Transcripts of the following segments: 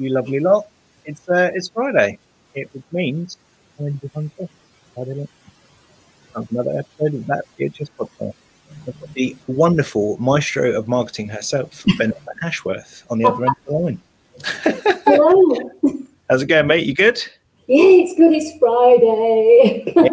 Hey, you lovely lot. It's uh, it's Friday. It which means another episode of that VHS podcast. I've the wonderful maestro of marketing herself, Ben Ashworth, on the other end of the line. Hello. How's it going, mate? You good? Yeah, it's good. It's Friday.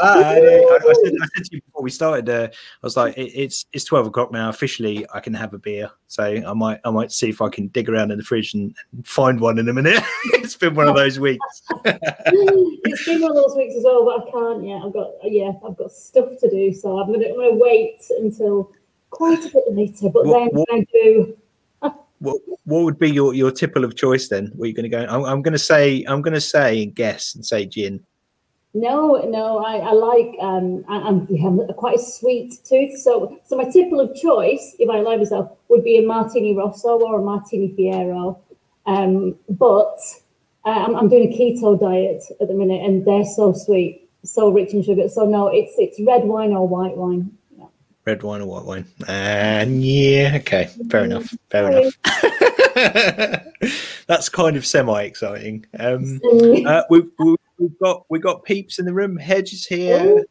Ah, I, I, I, said, I said to you before we started. Uh, I was like, it, it's it's twelve o'clock now. Officially, I can have a beer. So I might I might see if I can dig around in the fridge and, and find one in a minute. it's been one of those weeks. it's been one of those weeks as well, but I can't yet. I've got yeah, I've got stuff to do, so I'm gonna I'm gonna wait until quite a bit later. But What- then what- I do. What what would be your your tipple of choice then? Where you going to go? I'm, I'm going to say I'm going to say guess and say gin. No, no, I, I like um I, I'm quite a sweet tooth. So so my tipple of choice, if I allow myself, would be a martini rosso or a martini fiero. Um, but uh, I'm, I'm doing a keto diet at the minute, and they're so sweet, so rich in sugar. So no, it's it's red wine or white wine. Red wine or white wine? And yeah, okay, fair enough, fair enough. That's kind of semi exciting. Um, uh, we've, we've got we've got peeps in the room. Hedge is here.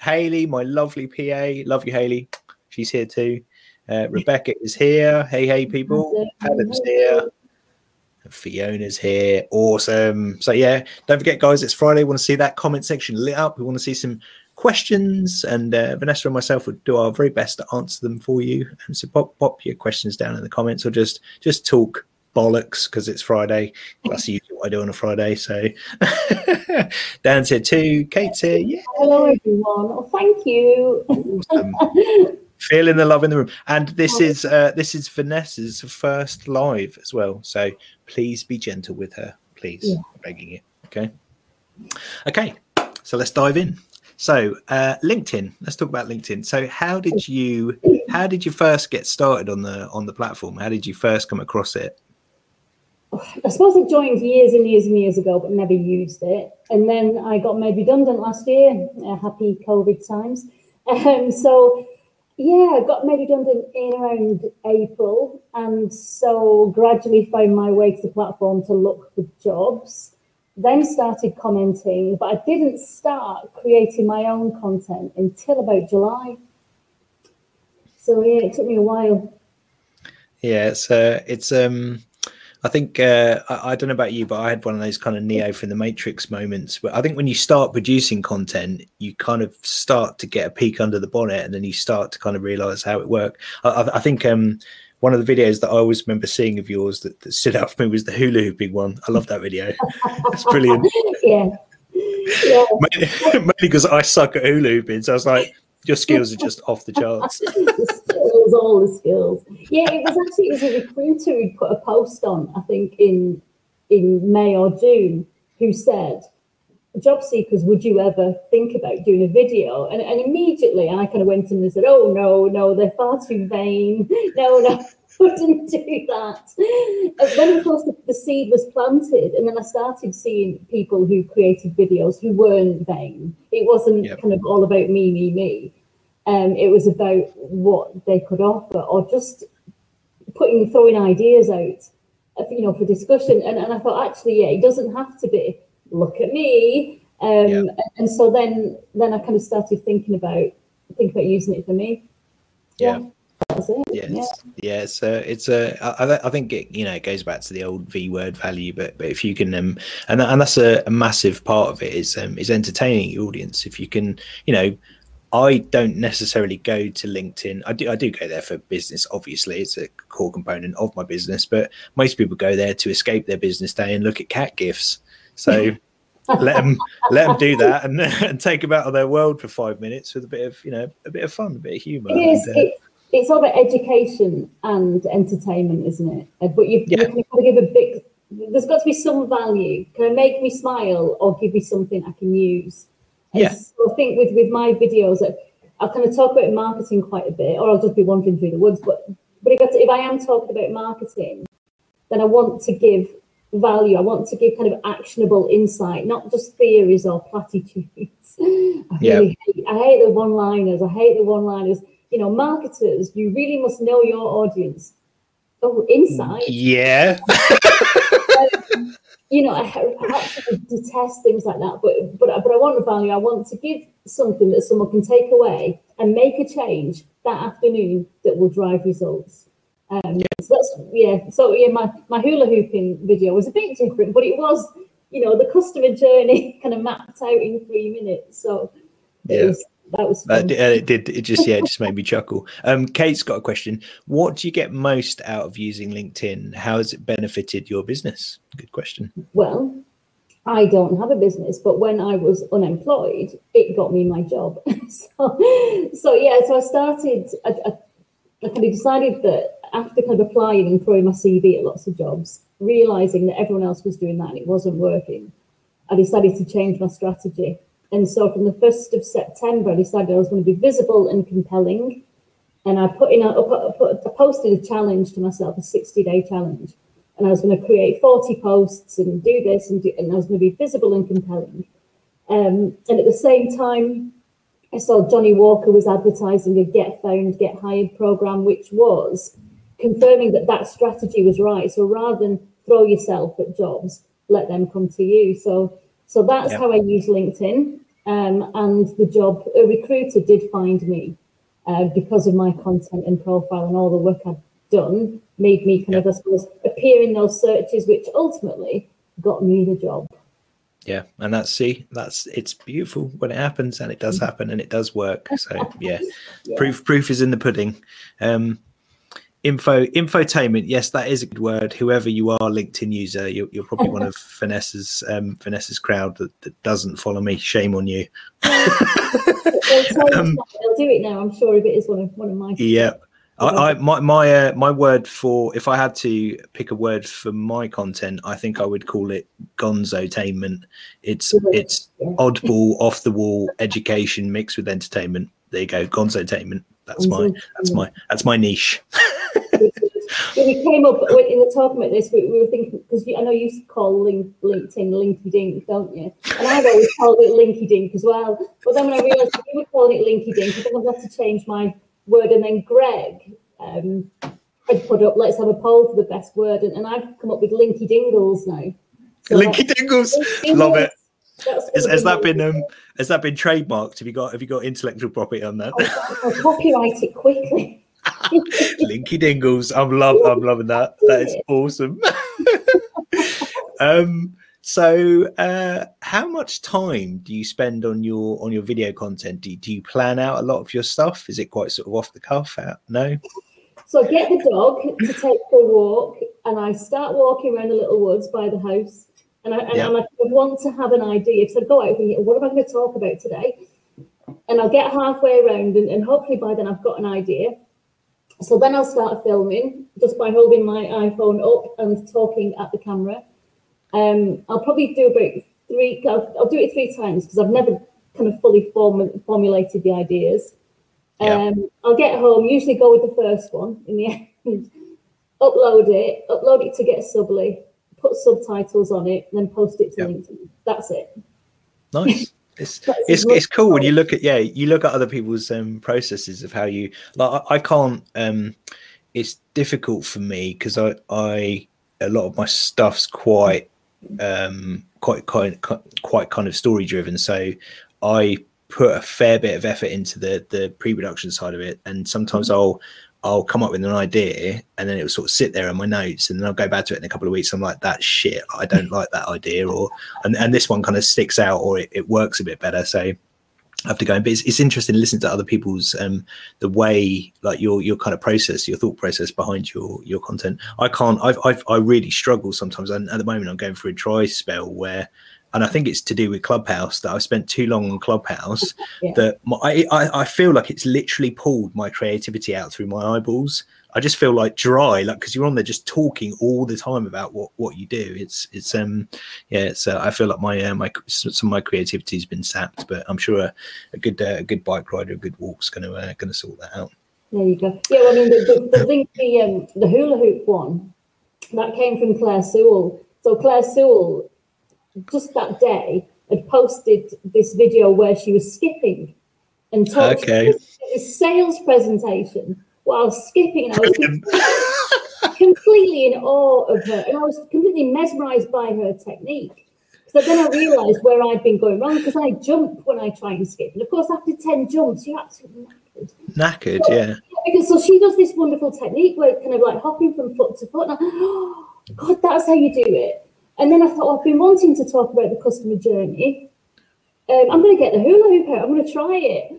Haley, my lovely PA, love you, Haley. She's here too. Uh, Rebecca is here. Hey, hey, people. Adam's here. Fiona's here. Awesome. So yeah, don't forget, guys, it's Friday. We want to see that comment section lit up. We want to see some questions, and uh, Vanessa and myself would do our very best to answer them for you. And so pop pop your questions down in the comments, or just just talk bollocks because it's Friday. That's usually what I do on a Friday. So Dan's here too. Kate's here. Yeah. Hello, everyone. Oh, thank you. Awesome. Feeling the love in the room, and this is uh, this is Vanessa's first live as well. So please be gentle with her, please. Yeah. Begging you. Okay. Okay. So let's dive in. So uh, LinkedIn. Let's talk about LinkedIn. So how did you how did you first get started on the on the platform? How did you first come across it? I suppose I joined years and years and years ago, but never used it. And then I got made redundant last year. Uh, happy COVID times. Um, so, yeah, I got made redundant in around April. And so gradually found my way to the platform to look for jobs. Then started commenting, but I didn't start creating my own content until about July. So, yeah, it took me a while. Yeah, it's uh, it's um, I think uh, I, I don't know about you, but I had one of those kind of Neo from the Matrix moments. But I think when you start producing content, you kind of start to get a peek under the bonnet, and then you start to kind of realize how it worked. I, I, I think um, one of the videos that I always remember seeing of yours that, that stood out for me was the hula hooping one. I love that video. It's brilliant. yeah. Yeah. Mainly because I suck at hula hooping, so I was like, your skills are just off the charts. skills, all the skills. Yeah, it was actually it was a recruiter who put a post on, I think in in May or June, who said, "Job seekers, would you ever think about doing a video?" And, and immediately, I kind of went in and said, "Oh no, no, they're far too vain. No, no." Wouldn't do that. And then, of course, the, the seed was planted, and then I started seeing people who created videos who weren't vain. It wasn't Yep. kind of all about me, me, me um, it was about what they could offer or just putting throwing ideas out uh, you know for discussion and, and i thought actually yeah it doesn't have to be look at me um, Yeah. and so then then i kind of started thinking about think about using it for me Yeah. that was it yeah, yeah it's, yeah, it's a, it's a. I, think it, you know, it goes back to the old V word value, but but if you can, um, and and that's a, a massive part of it is um, is entertaining your audience. If you can, you know, I don't necessarily go to LinkedIn. I do I do go there for business. Obviously, it's a core component of my business, but most people go there to escape their business day and look at cat gifs. So. let them let them do that and, and take them out of their world for five minutes with a bit of you know a bit of fun a bit of humor it is and, uh, it, it's all about education and entertainment isn't it Uh, but you've, Yeah. you've got to give a big there's got to be some value can it make me smile or give me something i can use And Yeah. so i think with with my videos I- i'll kind of talk about marketing quite a bit or i'll just be wandering through the woods but but if, I, if i am talking about marketing then i want to give value i want to give kind of actionable insight not just theories or platitudes I Yeah. really hate, I hate the one-liners. I hate the one-liners. You know, marketers, you really must know your audience. Oh, inside. Yeah. um, you know, I, I actually detest things like that, but but but I want value. I want to give something that someone can take away and make a change that afternoon that will drive results. Um, so that's yeah. So yeah, my my hula hooping video was a bit different, but it was you know the customer journey kind of mapped out in three minutes. So yeah. Was, that was fun. it did it just yeah it just made me chuckle um kate's got a question what do you get most out of using linkedin how has it benefited your business good question well i don't have a business but when i was unemployed it got me my job so, so yeah so i started I, I, I kind of decided that after kind of applying and throwing my cv at lots of jobs realizing that everyone else was doing that and it wasn't working i decided to change my strategy and so from the 1st of September, I decided I was going to be visible and compelling. And I put in a, I, I posted a challenge to myself, a 60 day challenge. And I was going to create 40 posts and do this, and, do, and I was going to be visible and compelling. Um, and at the same time, I saw Johnny Walker was advertising a Get Found, Get Hired program, which was confirming that that strategy was right. So rather than throw yourself at jobs, let them come to you. So so that's how I use LinkedIn. Um, and the job, a recruiter did find me uh, because of my content and profile and all the work I've done, made me kind of, I suppose, appear in those searches, which ultimately got me the job. Yeah, and that's see, that's it's beautiful when it happens, and it does mm-hmm. happen, and it does work. So yeah, yeah. proof proof is in the pudding. Um, info infotainment yes that is a good word. Whoever you are linkedin user you're, you're probably one of vanessa's um, vanessa's crowd that, that, doesn't follow me. Shame on you. Um, i'll do it now i'm sure if it is one of one of my yeah. I, I, my my uh, my word for if I had to pick a word for my content, I think I would call it gonzotainment. It's it's oddball, off the wall education mixed with entertainment. There you go, gonzotainment. That's my that's my that's my niche. we came up in the talking about this, we, we were thinking because I know you call link, LinkedIn Linky Dink, don't you? And I've always called it Linky Dink as well. But then when I realised you were calling it Linky Dink, I think I've got to change my word. And then Greg um, had put up, let's have a poll for the best word, and, and I've come up with Linky Dingles now. So Linky Dingles, love it. Has, has that been um has that been trademarked? Have you got have you got intellectual property on that? I'll, I'll copyright it quickly. Linky Dingles. I'm love I'm loving that. That is awesome. um so uh how much time do you spend on your on your video content? Do, do you plan out a lot of your stuff? Is it quite sort of off the cuff? Out? No. So I get the dog to take for a walk and I start walking around the little woods by the house and I, and, yeah. and I want to have an idea. So I go out and what am I going to talk about today? And I'll get halfway around and, and hopefully by then I've got an idea. So then I'll start filming just by holding my iPhone up and talking at the camera. Um, I'll probably do about three, I'll, I'll do it three times because I've never kind of fully form, formulated the ideas. Yeah. Um, I'll get home, usually go with the first one in the end, upload it, upload it to get Subly, put subtitles on it, then post it to yep. LinkedIn. That's it. Nice. It's it's, it's cool when you look at yeah you look at other people's um, processes of how you like I, I can't um it's difficult for me because I I a lot of my stuff's quite um quite quite quite kind of story driven so I put a fair bit of effort into the the pre-production side of it and sometimes mm-hmm. I'll I'll come up with an idea and then it will sort of sit there in my notes and then I'll go back to it in a couple of weeks. I'm like, that shit, I don't like that idea. Or, and, and this one kind of sticks out or it, it works a bit better. So I have to go. But it's, it's interesting to listen to other people's, um, the way like your, your kind of process, your thought process behind your, your content. I can't, I've, I've, I really struggle sometimes. And at the moment I'm going through a dry spell where and I think it's to do with Clubhouse that I've spent too long on Clubhouse yeah. that my, I, I feel like it's literally pulled my creativity out through my eyeballs. I just feel like dry, like because you're on there just talking all the time about what what you do. It's it's um yeah, it's uh, I feel like my uh, my some of my creativity has been sapped, but I'm sure a, a good uh, a good bike ride or a good walk's going to uh, going to sort that out. There you go. Yeah, well, I mean the, the, the thing the um, the hula hoop one that came from Claire Sewell. So Claire Sewell just that day had posted this video where she was skipping and talked okay. a sales presentation while skipping. And I was completely in awe of her, and I was completely mesmerised by her technique. So then I realised where I'd been going wrong because I jump when I try and skip, and of course after ten jumps, you're absolutely knackered. Knackered, yeah. Because so she does this wonderful technique where kind of like hopping from foot to foot. And I, oh, God, that's how you do it. And then I thought, oh, I've been wanting to talk about the customer journey. Um, I'm going to get the hula hoop out. I'm going to try it.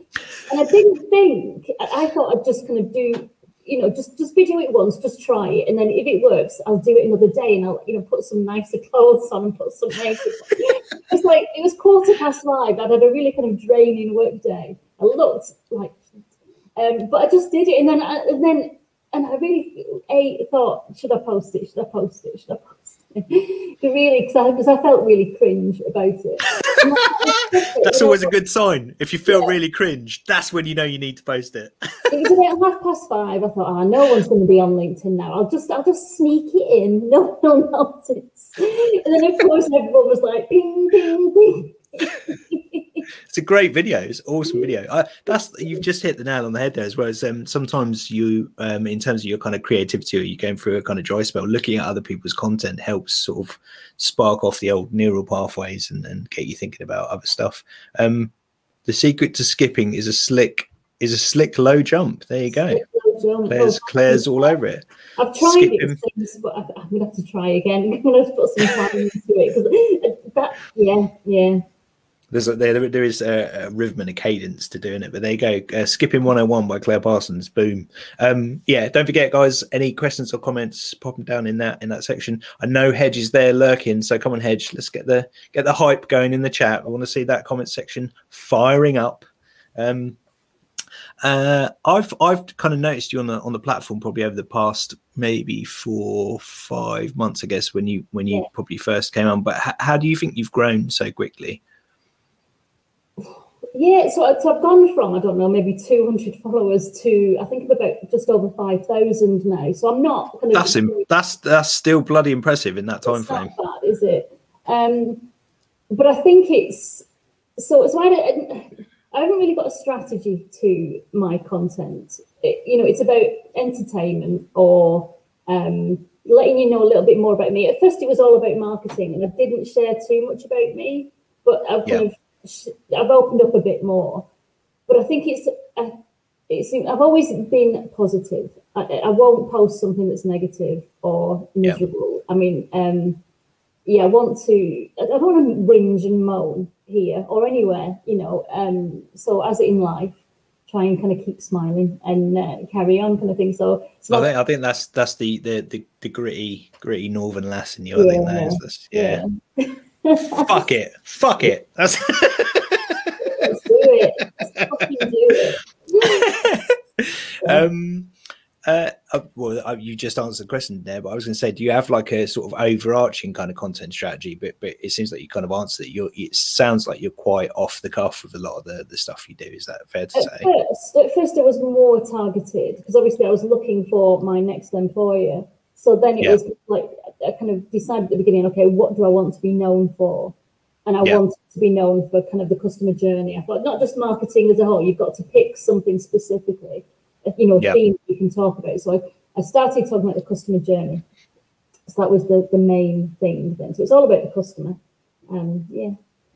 And I didn't think, I, I thought I'd just kind of do, you know, just just video it once, just try it. And then if it works, I'll do it another day and I'll, you know, put some nicer clothes on and put some makeup on. It's like, it was quarter past five. I'd had a really kind of draining work day. I looked like, um, but I just did it. And then, I, and then, and I really a thought, should I post it? Should I post it? Should I post it? really, because I, I, felt really cringe about it. that's always a good sign. If you feel yeah. really cringe, that's when you know you need to post it. it was about half past five. I thought, oh, no one's going to be on LinkedIn now. I'll just, I'll just sneak it in. No one will notice. And then of course everyone was like, ping, ping, ping it's a great video. It's awesome video. I, that's you've just hit the nail on the head there as well. As um, sometimes you, um, in terms of your kind of creativity, or you going through a kind of dry spell, looking at other people's content helps sort of spark off the old neural pathways and, and get you thinking about other stuff. Um, the secret to skipping is a slick is a slick low jump. There you go. Claire's, oh, Claire's all over it. I've tried Skipping. it since, but I, am gonna have to try again. I'm gonna put some time into it because that, yeah, yeah. There's a, there, there is a, a, rhythm and a cadence to doing it, but there you go. Uh, Skipping 101 by Claire Parsons. Boom. Um, yeah, don't forget, guys. Any questions or comments? Pop them down in that in that section. I know Hedge is there lurking, so come on, Hedge. Let's get the get the hype going in the chat. I want to see that comment section firing up. Um, uh, I've I've kind of noticed you on the on the platform probably over the past maybe four five months, I guess, when you when you yeah. probably first came on. But h- how do you think you've grown so quickly? Yeah, so, so I've gone from I don't know maybe 200 followers to I think about just over 5,000 now. So I'm not kind of that's Im- that's that's still bloody impressive in that time frame. Bad, is it? Um, but I think it's so so I I haven't really got a strategy to my content. It, you know, it's about entertainment or um, letting you know a little bit more about me. At first, it was all about marketing, and I didn't share too much about me, but I've kind of I've opened up a bit more, but I think it's uh, it's I've always been positive. I, I, won't post something that's negative or miserable. I mean, um, yeah, I want to. I don't want to whinge and moan here or anywhere, you know. Um, so as in life, try and kind of keep smiling and uh, carry on, kind of thing. So I think I think that's that's the the the, the gritty gritty northern lass in you. I think that is. yeah. yeah. Fuck it. Fuck it. That's Let's do it. Let's do it. um uh, uh, well, uh, you just answered the question there, but I was going to say, do you have like a sort of overarching kind of content strategy? But but it seems like you kind of answered it. You're, it sounds like you're quite off the cuff with a lot of the, the stuff you do. Is that fair to at say? First, at first, it was more targeted because obviously I was looking for my next employer. So then it yeah. was like I kind of decided at the beginning, okay, what do I want to be known for? And I yeah. wanted to be known for kind of the customer journey. I thought not just marketing as a whole, you've got to pick something specifically, you know, yeah. theme you can talk about. So I, I started talking about the customer journey. So that was the, the main thing then. So it's all about the customer. Um, yeah.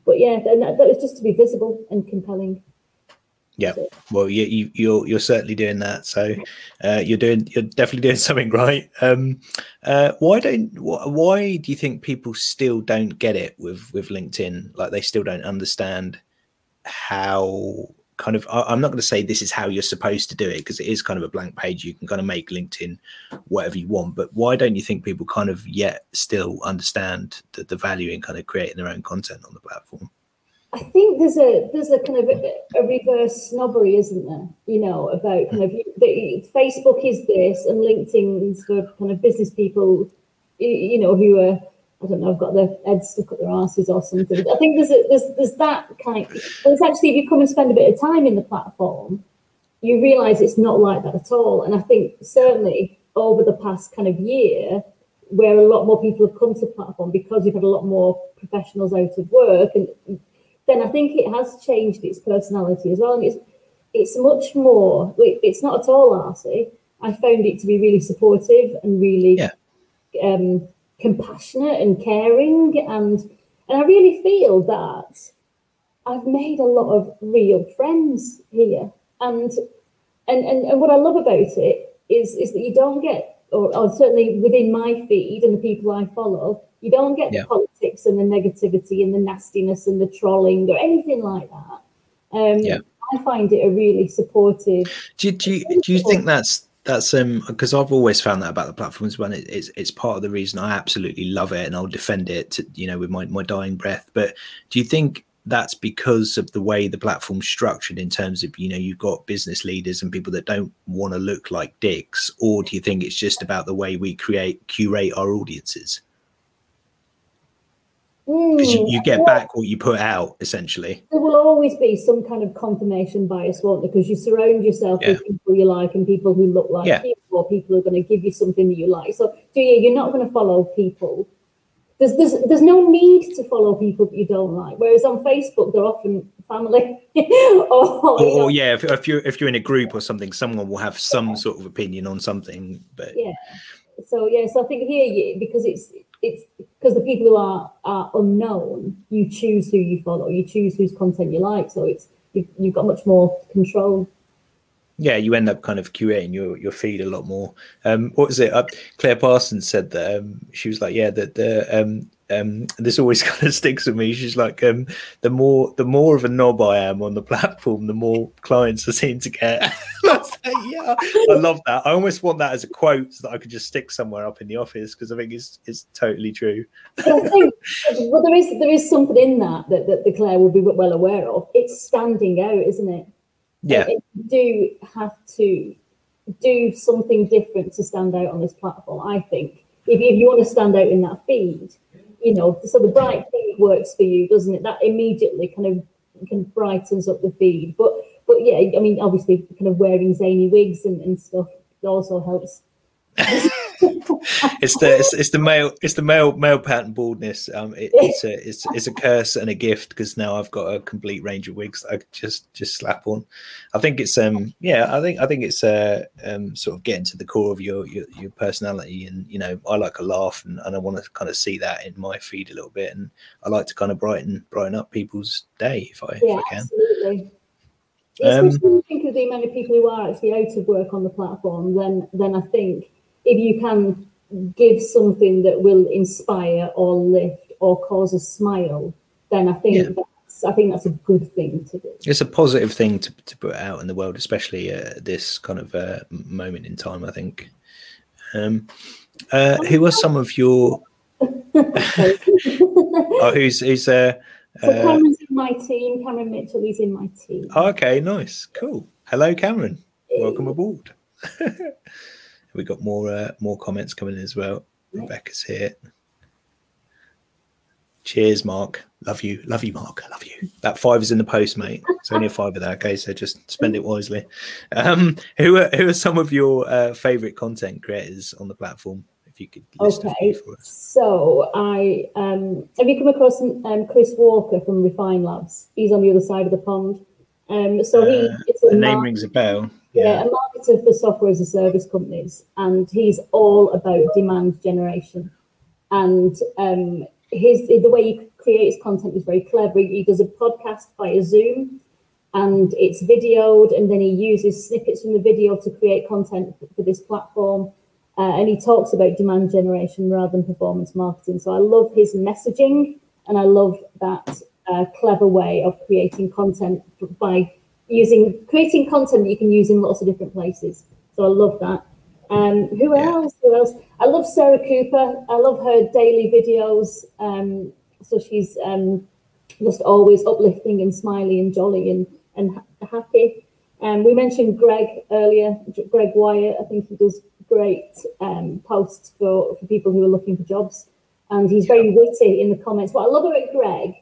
But yeah, that, that was just to be visible and compelling. Yeah, well, you, you you're you're certainly doing that. So uh, you're doing you're definitely doing something right. Um, uh, why don't why do you think people still don't get it with with LinkedIn? Like they still don't understand how kind of I, am not going to say this is how you're supposed to do it because it is kind of a blank page. You can kind of make LinkedIn whatever you want. But why don't you think people kind of yet still understand the, the value in kind of creating their own content on the platform? I think there's a there's a kind of a, a, reverse snobbery, isn't there? You know, about kind of the, Facebook is this and LinkedIn's for kind of business people, you know, who are I don't know, I've got their heads stuck up their asses or something. I think there's a, there's there's that kind. Of, well, it's actually if you come and spend a bit of time in the platform, you realise it's not like that at all. And I think certainly over the past kind of year, where a lot more people have come to platform because you've had a lot more professionals out of work and then I think it has changed its personality as well. And it's it's much more. It's not at all arsy. I found it to be really supportive and really Yeah. um, compassionate and caring, and and I really feel that I've made a lot of real friends here, and and and, and what I love about it is is that you don't get, or, or certainly within my feed and the people I follow, you don't get Yeah. the politics and the negativity and the nastiness and the trolling or anything like that. Um, Yeah. I find it a really supportive. Do, you- do you do you think that's that's um because I've always found that about the platforms when it, it's it's part of the reason I absolutely love it and I'll defend it to, you know with my my dying breath. But do you think that's because of the way the platform's structured in terms of you know you've got business leaders and people that don't want to look like dicks, or do you think it's just about the way we create curate our audiences? Because you, you get well, back what you put out essentially. There will always be some kind of confirmation bias, won't there? Because you surround yourself Yeah. with people you like and people who look like Yeah. you, or people who are going to give you something that you like. So, do you? You're not going to follow people. There's, there's there's no need to follow people that you don't like. Whereas on Facebook, they're often family. or, Or, you know, or yeah, if, if you're if you're in a group or something, someone will have some sort of opinion on something. But Yeah. so yeah, so I think here you, because it's it's because the people who are are unknown, you choose who you follow, you choose whose content you like. So it's you've, you've got much more control. Yeah, you end up kind of curating your your feed a lot more. Um, what was it? Uh, Claire Parsons said that um, she was like, yeah, that the um, um, this always kind of sticks with me. She's like, um, the more the more of a knob I am on the platform, the more clients I seem to get. I yeah, I love that. I almost want that as a quote so that I could just stick somewhere up in the office because I think it's it's totally true. Well, there is there is something in that that, that the Claire will be well aware of. It's standing out, isn't it? Yeah, You do have to do something different to stand out on this platform. I think if you, if you want to stand out in that feed, you know, so the bright feed works for you, doesn't it? That immediately kind of kind of brightens up the feed. But but yeah, I mean, obviously, kind of wearing zany wigs and, and stuff also helps. it's the it's, it's the male it's the male male pattern baldness. Um, it, it's a it's, it's a curse and a gift because now I've got a complete range of wigs that I could just just slap on. I think it's um yeah I think I think it's uh um sort of getting to the core of your your, your personality and you know I like a laugh and, and I want to kind of see that in my feed a little bit and I like to kind of brighten brighten up people's day if I Yeah, if I can. absolutely. Um, when you think of the amount of people who are actually out of work on the platform, then then I think if you can give something that will inspire or lift or cause a smile, then I think Yeah. that's I think that's a good thing to do. it's a positive thing to, to put out in the world, especially at this kind of uh, moment in time. I think. Um, uh, who are some of your? Oh, who's who's uh, So uh Cameron's in my team. Cameron Mitchell is in my team. okay, nice, cool. Hello, Cameron. Welcome aboard. we got more uh, more comments coming in as well. Rebecca's here. Cheers, Mark. Love you, love you, Mark. I love you. That five is in the post, mate. It's only a five of that, okay? So just spend it wisely. Um, who are who are some of your uh, favorite content creators on the platform? If you could list Okay, for us. so I um, have you come across um, Chris Walker from Refine Labs? He's on the other side of the pond. Um, so he Uh, a The name mar- rings a bell. Yeah, a marketer for software as a service companies, and he's all about demand generation. And um, his the way he creates content is very clever. He does a podcast via Zoom, and it's videoed, and then he uses snippets from the video to create content for, for this platform. Uh, and he talks about demand generation rather than performance marketing. So I love his messaging, and I love that uh, clever way of creating content by using creating content that you can use in lots of different places. So I love that. Um, who else? Who else? I love Sarah Cooper. I love her daily videos. Um, so she's um, just always uplifting and smiley and jolly and and ha- happy. Um, we mentioned Greg earlier, Greg Wyatt. I think he does great um, posts for, for people who are looking for jobs, and he's very witty in the comments. What I love about Greg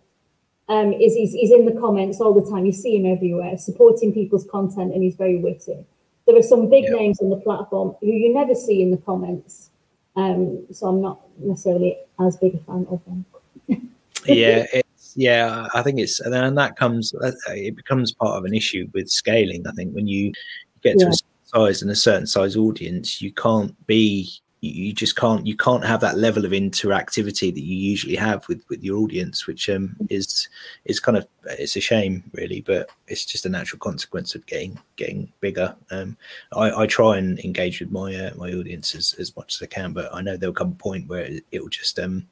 um, is he's, he's in the comments all the time. You see him everywhere, supporting people's content, and he's very witty. There are some big Yeah. names on the platform who you never see in the comments, um, so I'm not necessarily as big a fan of them. yeah it's yeah i think it's and then that comes uh, it becomes part of an issue with scaling i think when you get to Yeah. a certain size and a certain size audience, you can't be you just can't you can't have that level of interactivity that you usually have with with your audience which um is is kind of it's a shame really but it's just a natural consequence of getting getting bigger. Um i i try and engage with my uh, my audience as, as much as i can but i know there'll come a point where it, will just um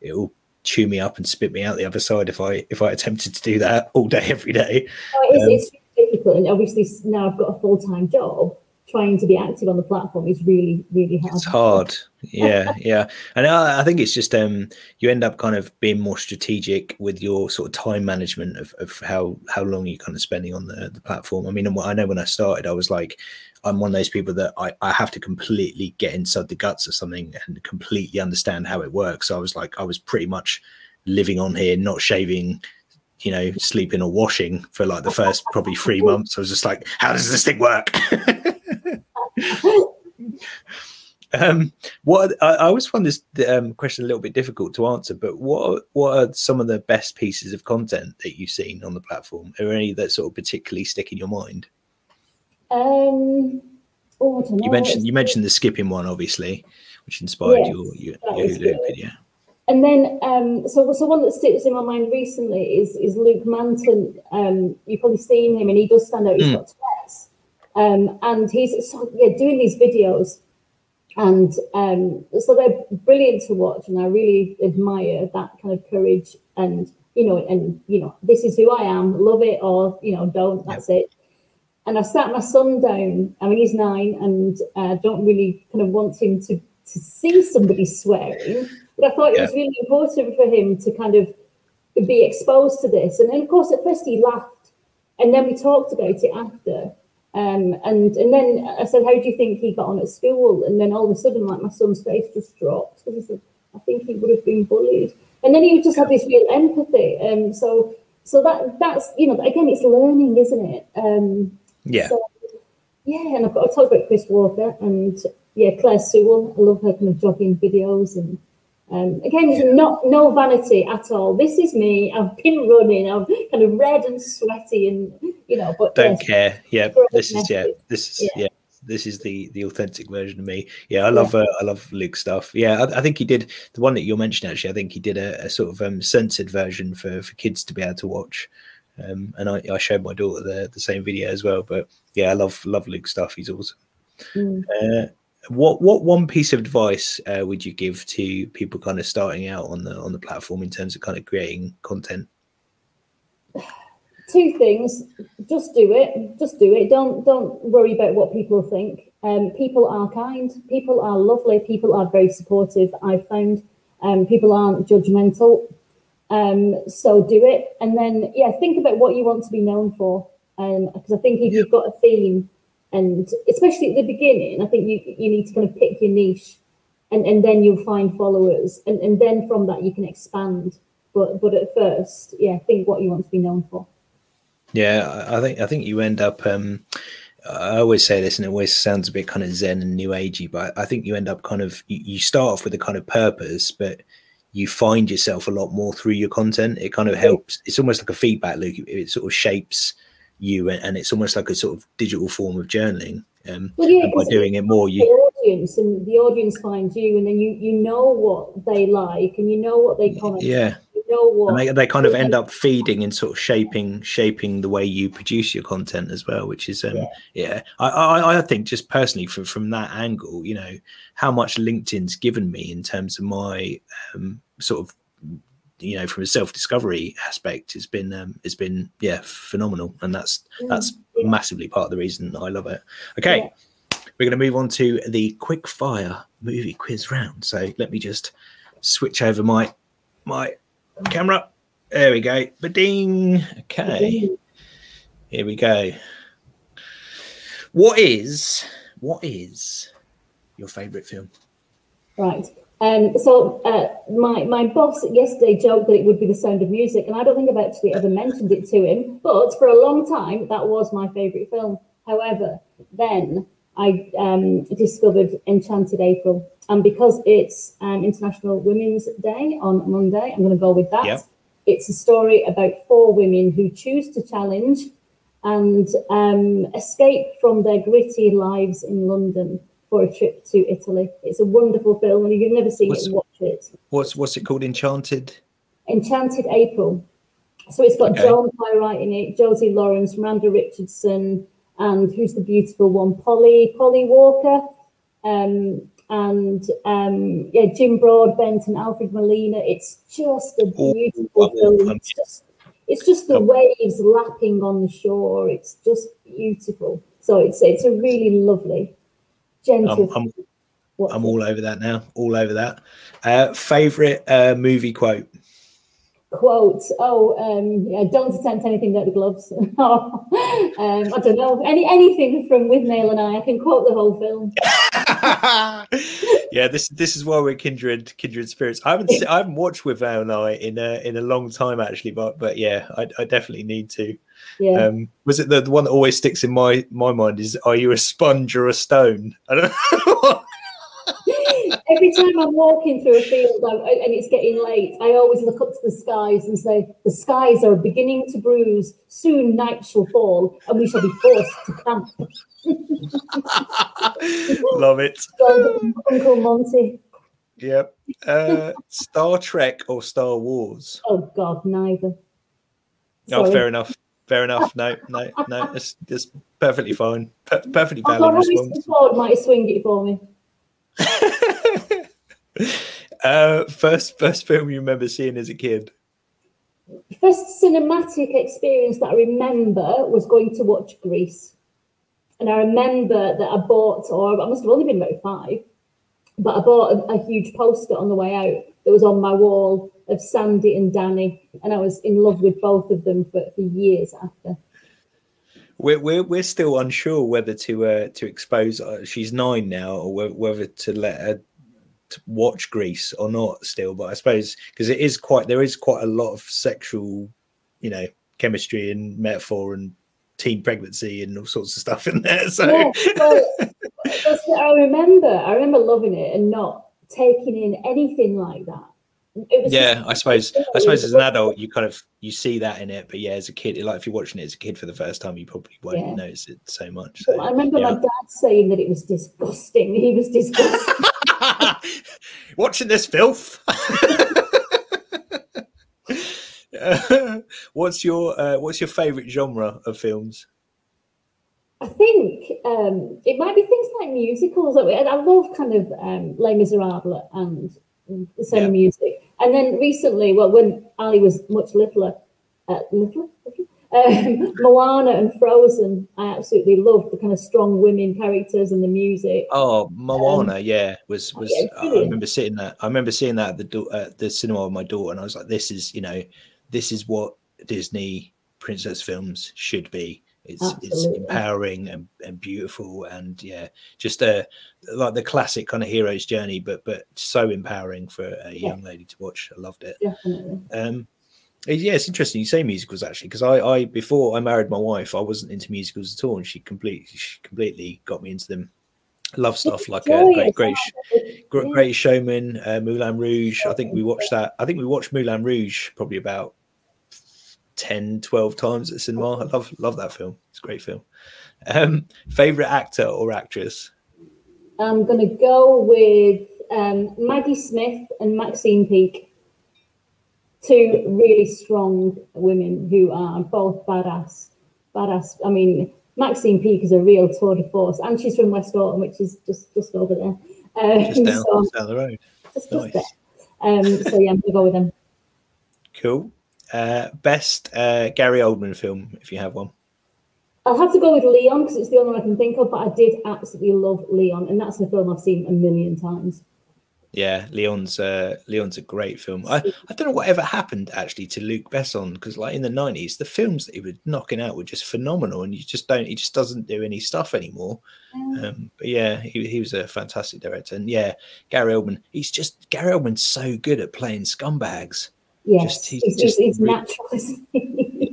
it'll chew me up and spit me out the other side if i if i attempted to do that all day every day. Oh, it's, um, it's difficult and obviously now i've got a full-time job trying to be active on the platform is really really hard. It's hard. Yeah yeah. And I, I, think it's just um you end up kind of being more strategic with your sort of time management of, of how how long you're kind of spending on the, the platform. I mean i know when i started i was like i'm one of those people that I, I have to completely get inside the guts of something and completely understand how it works. So i was like i was pretty much living on here not shaving you know, sleeping or washing for like the first probably three months. I was just like, how does this thing work? um, what I, I, always find this um, question a little bit difficult to answer, but what what are some of the best pieces of content that you've seen on the platform? Are any that sort of particularly stick in your mind? Um, oh, you mentioned you mentioned the skipping one, obviously, which inspired yes, your your, your hula video. And then, um, so so one that sticks in my mind recently is is Luke Manton. Um, you've probably seen him, and he does stand out. He's mm. got um, and he's so, yeah doing these videos, and um, so they're brilliant to watch, and I really admire that kind of courage and you know and you know this is who I am, love it or you know don't. That's yep. it. And I sat my son down. I mean, he's nine, and uh, don't really kind of want him to to see somebody swearing. But I thought it was really important for him to kind of be exposed to this. And then, of course, at first he laughed, and then we talked about it after. Um, and and then I said, "How do you think he got on at school?" And then all of a sudden, like my son's face just dropped because he said, "I think he would have been bullied." And then he just had this real empathy. Um, so so that that's you know again, it's learning, isn't it? Um, yeah. So, yeah, and I've got to talk about Chris Walker and yeah, Claire Sewell. I love her kind of jogging videos and um, again, not no vanity at all. This is me. I've been running. I'm kind of red and sweaty, and you know, but don't yes, care. Yeah, this is yeah, this is yeah. yeah. This is the the authentic version of me. Yeah, I love yeah. Uh, I love Luke stuff. Yeah, I, I, think he did the one that you're mentioning. Actually, I think he did a, a sort of um, censored version for for kids to be able to watch. Um, and I, I showed my daughter the the same video as well. But yeah, I love love Luke stuff. He's awesome. Mm. Uh, what what one piece of advice uh, would you give to people kind of starting out on the on the platform in terms of kind of creating content? Two things: just do it. Just do it. Don't don't worry about what people think. Um, people are kind. People are lovely. People are very supportive. I've found um, people aren't judgmental. Um, so do it, and then yeah, think about what you want to be known for. Because um, I think if you've got a theme and especially at the beginning, I think you you need to kind of pick your niche, and and then you'll find followers, and and then from that you can expand. But but at first, yeah, think what you want to be known for. Yeah, I think I think you end up. Um, I always say this, and it always sounds a bit kind of zen and new agey, but I think you end up kind of you, you start off with a kind of purpose, but you find yourself a lot more through your content. It kind of helps. It's almost like a feedback loop. It sort of shapes you and it's almost like a sort of digital form of journaling um, well, yeah, and by doing it more you audience and the audience finds you and then you you know what they like and you know what they comment yeah you know what they, they kind of end up feeding and sort of shaping shaping the way you produce your content as well which is um yeah, yeah. I, I i think just personally from from that angle you know how much linkedin's given me in terms of my um sort of you know from a self discovery aspect it's been um has been yeah phenomenal. And that's that's massively part of the reason i love it. Okay. Yeah. we're going to move on to the quick fire movie quiz round. So let me just switch over my my camera. There we go. Ba ding okay here we go. What is what is your favorite film? Right um, so uh, my my boss yesterday joked that it would be The Sound of Music, and I don't think I've actually ever mentioned it to him. But for a long time, that was my favourite film. However, then I um, discovered Enchanted April, and because it's um, International Women's Day on Monday, I'm going to go with that. Yep. It's a story about four women who choose to challenge and um, escape from their gritty lives in London for a trip to Italy. It's a wonderful film, and if you've never seen What's- it, watch it. What's what's it called? Enchanted. Enchanted April. So it's got Okay. Joan Plowright in it, Josie Lawrence, Miranda Richardson, and who's the beautiful one? Polly, Polly Walker. Um, and um, yeah, Jim Broadbent and Alfred Molina. It's just a beautiful film. It's just, it's just the waves lapping on the shore. It's just beautiful. So it's it's a really lovely. I'm, I'm, I'm all over that now. All over that. Uh, favorite uh, movie quote. quote oh um yeah, don't attempt anything without the gloves um i don't know any anything from Withnail and i i can quote the whole film yeah, this this is why we're kindred kindred spirits. I haven't I haven't watched Withnail and I in a in a long time actually, but but yeah, I, I definitely need to. Yeah Um, was it the, the one that always sticks in my my mind? Is are you a sponge or a stone? I don't know. every time i'm walking through a field I, and it's getting late i always look up to the skies and say the skies are beginning to bruise soon night shall fall and we shall be forced to camp Love it. so uncle monty Yep. Uh, Star Trek or Star Wars? oh god neither Oh, fair enough. Fair enough. No, no, no. It's just perfectly fine. Per- perfectly valid response. Ford might swing it for me. uh, first, first film you remember seeing as a kid? First cinematic experience that I remember was going to watch Grease. And I remember that I bought, or I must have only been about five, but I bought a, a huge poster on the way out that was on my wall of Sandy and Danny. And I was in love with both of them for, for years after. We're, we're we're still unsure whether to uh, to expose. Uh, she's nine now, or whether to let her to watch Grease or not. Still, but I suppose because it is quite there is quite a lot of sexual, you know, chemistry and metaphor and teen pregnancy and all sorts of stuff in there. So Yeah, well, that's what I remember. I remember loving it and not taking in anything like that. It was yeah, just- I suppose I suppose as an adult you kind of you see that in it, but yeah, as a kid, like if you're watching it as a kid for the first time, you probably won't Yeah. notice it so much. So. I remember yeah. my dad saying that it was disgusting. He was disgusting. watching this filth. Uh, what's your uh, what's your favorite genre of films? I think um, it might be things like musicals. I I love kind of um, Les Miserables and the same Yeah. music. And then recently, well, when Ali was much littler, uh, little, little um, Moana and Frozen, I absolutely loved the kind of strong women characters and the music. Oh, Moana, yeah, was oh, was yeah, I remember seeing that. I remember seeing that at the do- at the cinema with my daughter, and I was like, "This is, you know, this is what Disney princess films should be. It's it's empowering and, and beautiful, and yeah, just uh like the classic kind of hero's journey, but but so empowering for a Yeah. young lady to watch. I loved it. Definitely. Um, yeah, it's interesting you say musicals actually, because I, I before I married my wife, I wasn't into musicals at all, and she completely she completely got me into them. Love stuff like uh, Great. Great Great, Great Showman, uh, Moulin Rouge. I think we watched that. I think we watched Moulin Rouge probably about 10, 12 times at cinema. I love love that film. It's a great film. Um, favorite actor or actress? I'm going to go with um, Maggie Smith and Maxine Peake. Two really strong women who are both badass. Badass. I mean, Maxine Peake is a real tour de force, and she's from Westhoughton, which is just just over there. Um, Just down, so, down the road. just, just nice. there. Um, so yeah, I'm going to go with them. Cool. Uh, best uh, Gary Oldman film, if you have one. I'll have to go with Leon because it's the only one I can think of, but I did absolutely love Leon, and that's a film I've seen a million times. Yeah, Leon's uh, Leon's a great film. I, I don't know whatever happened actually to Luc Besson because like in the nineties, the films that he was knocking out were just phenomenal, and you just don't he just doesn't do any stuff anymore. Um, but yeah, he, he was a fantastic director, and yeah, Gary Oldman, he's just Gary Oldman's so good at playing scumbags. Yes, Just- he's, just really- natural.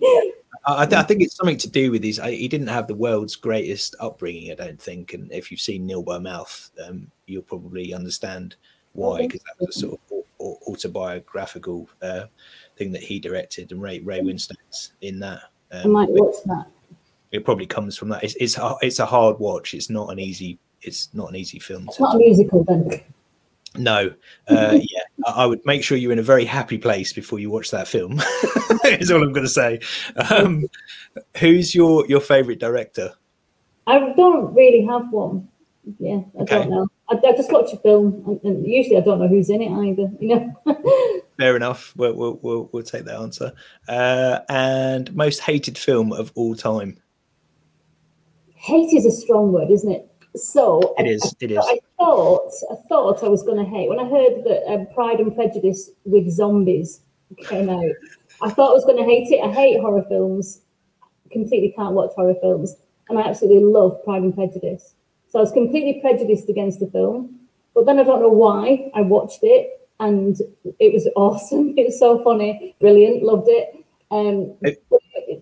I, I th- I think it's something to do with his. I, he didn't have the world's greatest upbringing, I don't think. And if you've seen Nil by Mouth, um, you'll probably understand why, because that was a sort of au- au- autobiographical uh, thing that he directed, and Ray Ray Winstone's in that. I Um, might watch that. it probably comes from that. It's it's a, it's a hard watch. It's not an easy. It's not an easy film. It's not a musical then. No, uh, yeah, I would make sure you're in a very happy place before you watch that film. is all I'm going to say. Um, who's your your favorite director? I don't really have one. Yeah, I okay. don't know. I, I, just watch a film, and, and, usually I don't know who's in it either. You know. Fair enough. We'll, we'll we'll, we'll take that answer. Uh, and most hated film of all time. Hate is a strong word, isn't it? So it is. I, it is. I thought I thought I was going to hate when I heard that um, Pride and Prejudice with zombies came out. I thought I was going to hate it. I hate horror films. Completely can't watch horror films, and I absolutely love Pride and Prejudice. So I was completely prejudiced against the film. But then I don't know why I watched it, and it was awesome. It was so funny, brilliant, loved it. Um,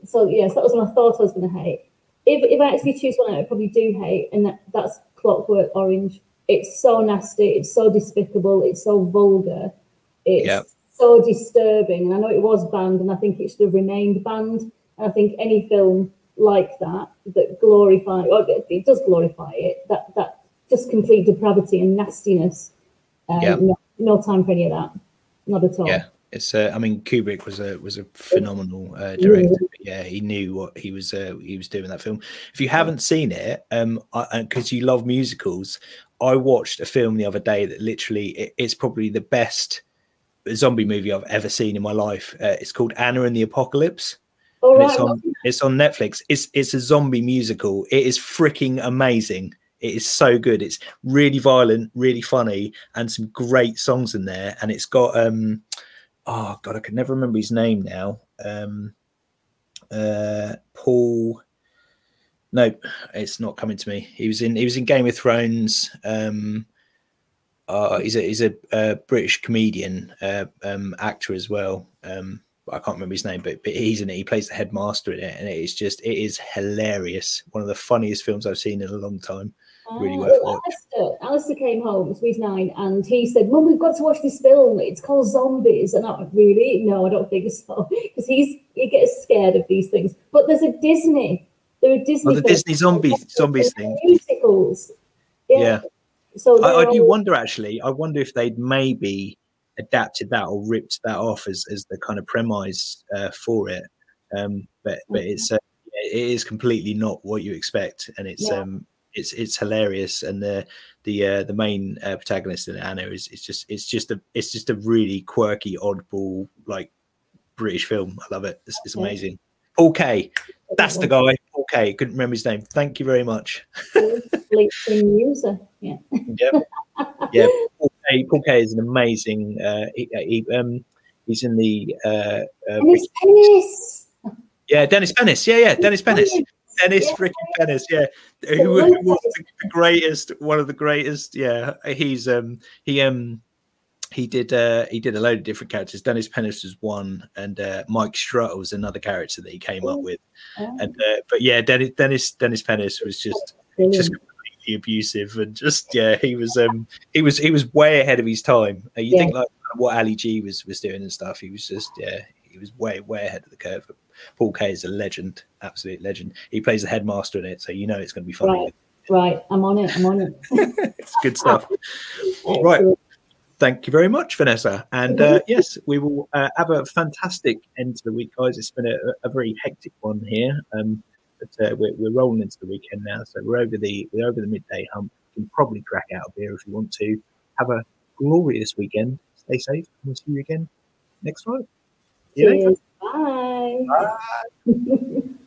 so yes, that was what I thought I was going to hate if, if I actually choose one I probably do hate, and that, that's Clockwork Orange. It's so nasty, it's so despicable, it's so vulgar, it's yep. so disturbing. And I know it was banned, and I think it should have remained banned. And I think any film like that that glorify or it does glorify it, that that just complete depravity and nastiness. Um, yep. no, no time for any of that. Not at all. Yeah it's uh, I mean Kubrick was a was a phenomenal uh, director. Yeah, he knew what he was uh, he was doing that film. If you haven't seen it, um, because you love musicals, I watched a film the other day that literally it, it's probably the best zombie movie I've ever seen in my life. Uh, it's called Anna and the Apocalypse. Oh, and it's on it's on Netflix. It's it's a zombie musical. It is freaking amazing. It is so good. It's really violent, really funny, and some great songs in there. And it's got um oh god, I can never remember his name now. Um, uh, Paul. No, it's not coming to me. He was in. He was in Game of Thrones. Um, uh, he's a he's a, British comedian, uh, um, actor as well. Um, I can't remember his name, but, but he's in it. He plays the headmaster in it, and it is just it is hilarious. One of the funniest films I've seen in a long time really uh, Alistair, Alistair came home, so he's nine, and he said, Mum, we've got to watch this film. It's called Zombies. And I really? No, I don't think so. Because he's he gets scared of these things. But there's a Disney. There are Disney. Oh, the Disney zombie zombies thing. Musicals. Yeah. yeah. So I, I do wonder actually, I wonder if they'd maybe adapted that or ripped that off as, as the kind of premise uh, for it. Um, but but mm-hmm. it's uh, it is completely not what you expect, and it's yeah. um it's it's hilarious, and the the uh, the main uh, protagonist in Anna is it's just it's just a it's just a really quirky, oddball like British film. I love it. It's, it's amazing. Paul Kaye, that's the guy. Paul Kaye. Couldn't remember his name. Thank you very much. user. Yeah. yep. Yeah. Paul Kaye, Paul Kaye is an amazing. Uh, he, uh, he um he's in the uh, uh Dennis Pennis. Yeah, Dennis Pennis. Yeah, yeah, Dennis Pennis. Dennis freaking Pennis, yeah, who, who was the greatest, one of the greatest. Yeah, he's um he um he did uh he did a load of different characters. Dennis Pennis was one, and uh, Mike Strutt was another character that he came up with. Oh. And uh, but yeah, Dennis Dennis Dennis Pennis was just just completely abusive and just yeah, he was um he was he was way ahead of his time. Uh, you yeah. think like what Ali G was was doing and stuff. He was just yeah, he was way way ahead of the curve. Paul Kaye is a legend, absolute legend. He plays the headmaster in it, so you know it's going to be funny. Right, right. I'm on it. I'm on it. it's good stuff. right. Thank you very much, Vanessa. And uh, yes, we will uh, have a fantastic end to the week, guys. It's been a, a very hectic one here, um, but uh, we're, we're, rolling into the weekend now, so we're over the we're over the midday hump. You can probably crack out a beer if you want to. Have a glorious weekend. Stay safe. We'll see you again next Friday. Cheers. Bye. Bye.